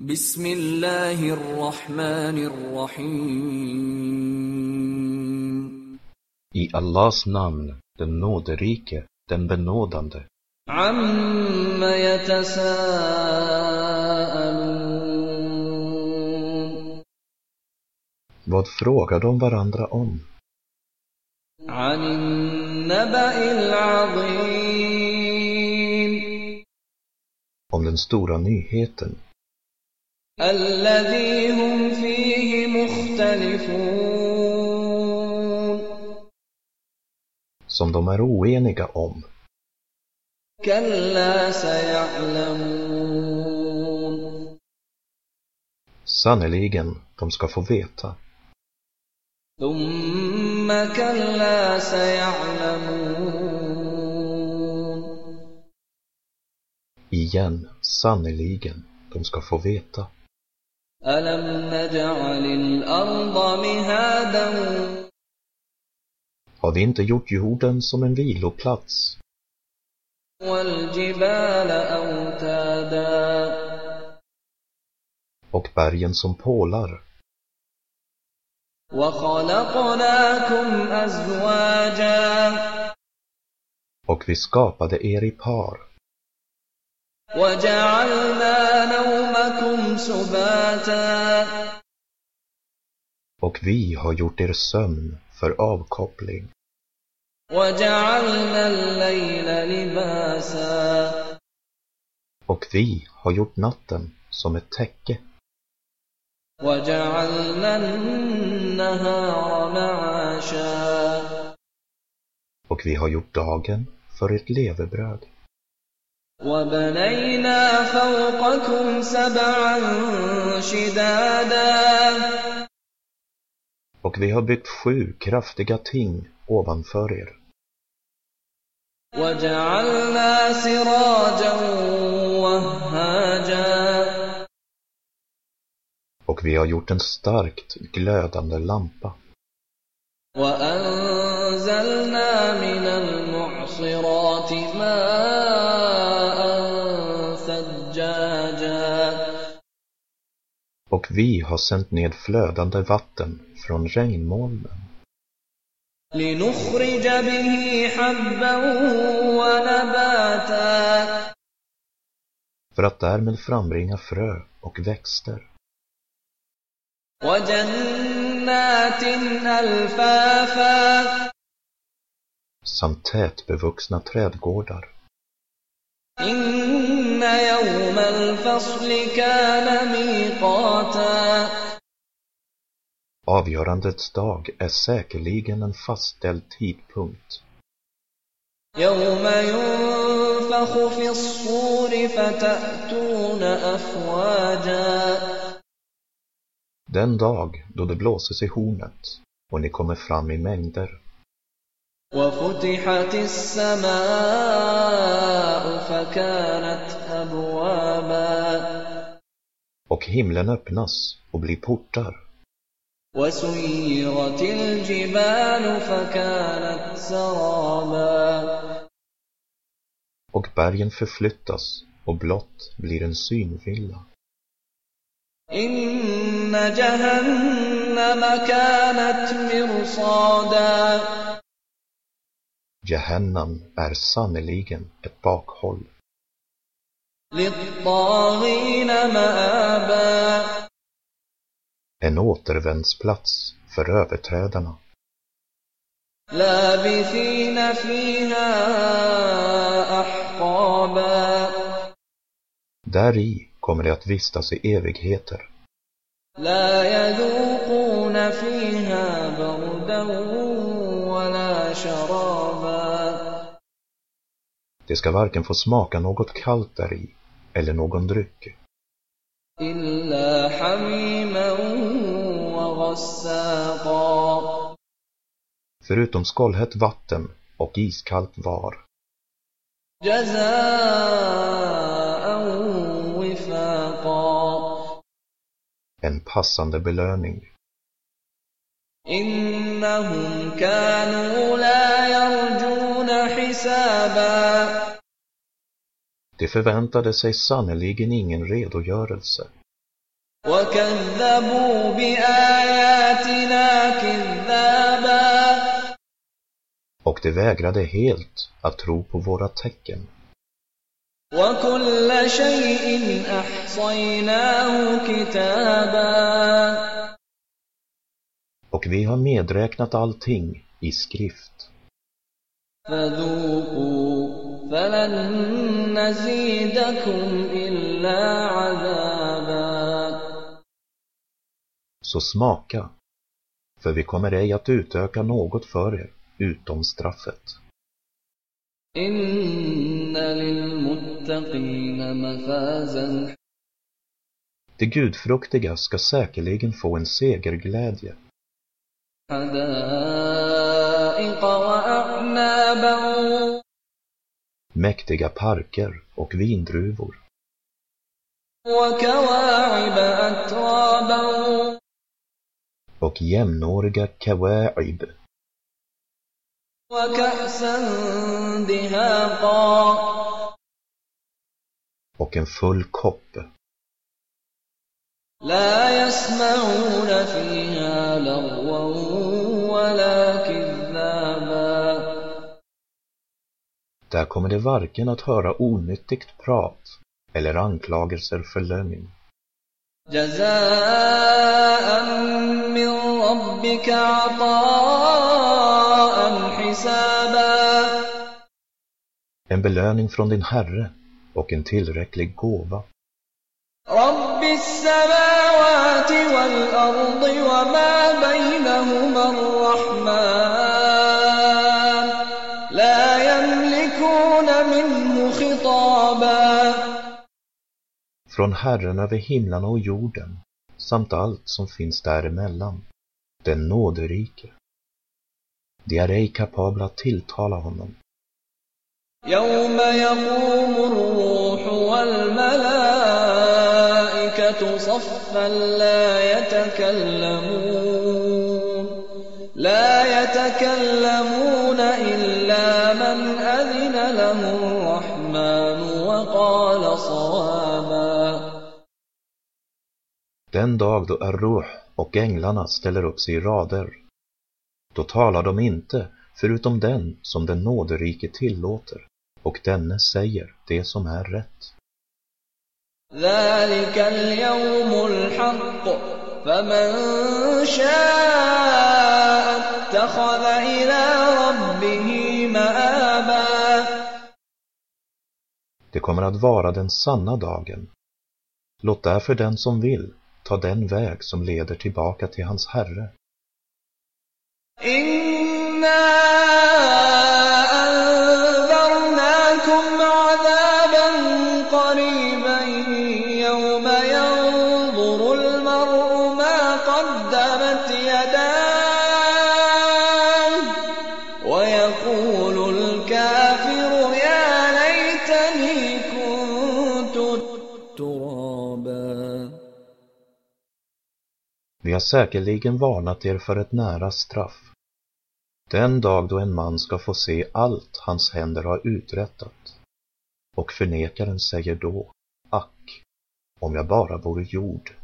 بسم الله الرحمن الرحيم I Allahs namn, den nåderike, den benådande. عم يتساءلون Vad frågar de varandra om? عن النبأ العظيم Om den stora nyheten, الذي هم فيه مختلفون som de är oeniga om. كلا سيعلمون Sannerligen, de ska få veta. ثم كلا سيعلمون Igen, sannerligen, de ska få veta. ألم نجعل الأرض مهادا Har vi inte gjort jorden som en viloplats والجبال أوتادا och bergen som pålar وخلقناكم أزواجا och vi skapade er i par وجعلنا نومكم سباتا och vi har gjort er sömn för avkoppling وجعلنا الليل لباسا och vi har gjort natten som ett täcke وجعلنا النهار معاشا och vi har gjort dagen för ett levebröd وبنينا فوقكم سبعا شدادا och vi har byggt sju kraftiga ting ovanför er وجعلنا سراجا وهاجا och vi har gjort en starkt glödande lampa وأنزلنا من المعصرات ماء ثجاجا och vi har sänt ned flödande vatten från regnmolnen لنخرج به حبا ونباتا för att därmed frambringa frö och växter وجنات ألفافا samt tätbevuxna trädgårdar إن يوم الفصل كان ميقاتا Avgörandets dag är säkerligen en fastställd tidpunkt يوم ينفخ في الصور فتأتون أفواجا Den dag då det blåses i hornet och ni kommer fram i mängder وفتحت السماء فكانت أبوابا och himlen öppnas och blir portar وسيرت الجبال فكانت سرابا och bergen förflyttas och blott blir en synvilla. إن جهنم كانت مرصادا Jahannam är sannerligen ett bakhåll. En återvändsplats för överträdarna. Där i kommer de att vistas i evigheter. لا De ska varken få smaka något kallt däri eller någon dryck, إلا حميما وغساقا förutom skållhett vatten och iskallt var, جزاء وفاقا en passande belöning. إنهم كانوا لا يرجون حسابا De förväntade sig sannerligen ingen redogörelse وكذبوا بآياتنا كذابا Och de vägrade helt att tro på våra tecken. وكل شيء أحصيناه كتابا Och vi har medräknat allting i skrift. فذوقوا فلن نزيدكم إلا عذابا Så smaka, för vi kommer ej att utöka något för er utom straffet. إن للمتقين مفازا De gudfruktiga ska säkerligen få en segerglädje, حدائق وأعنابا mäktiga parker och vindruvor, وكواعب أترابا och jämnåriga kawaib وكأسا دهاقا och en full kopp. لا يسمعون فيها لغوا ولا Där kommer de varken att höra onyttigt prat eller anklagelser för lögn. جزاء من ربك عطاء حسابا En belöning från din Herre och en tillräcklig gåva. رب السماوات والأرض وما بينهما الرحمن Från Herren över himlarna och jorden samt allt som finns däremellan, den nåderike. De är ej kapabla att tilltala honom. يوم يقوم الروح والملائكة صفا لا يتكلمون لا يتكلمون إلا من أذن له الرحمن وقال صوابا Den dag då Arruh och änglarna ställer upp sig i rader, då talar de inte förutom den som den nåderike tillåter, och denne säger det som är rätt. ذلك اليوم الحق فمن شاء اتخذ إلى ربه مآبا det kommer att vara den sanna dagen. Låt därför den som vill ta den väg som leder tillbaka till hans Herre. Inna Vi har säkerligen varnat er för ett nära straff. Den dag då en man ska få se allt hans händer har uträttat. Och förnekaren säger då, ack, om jag bara vore jord.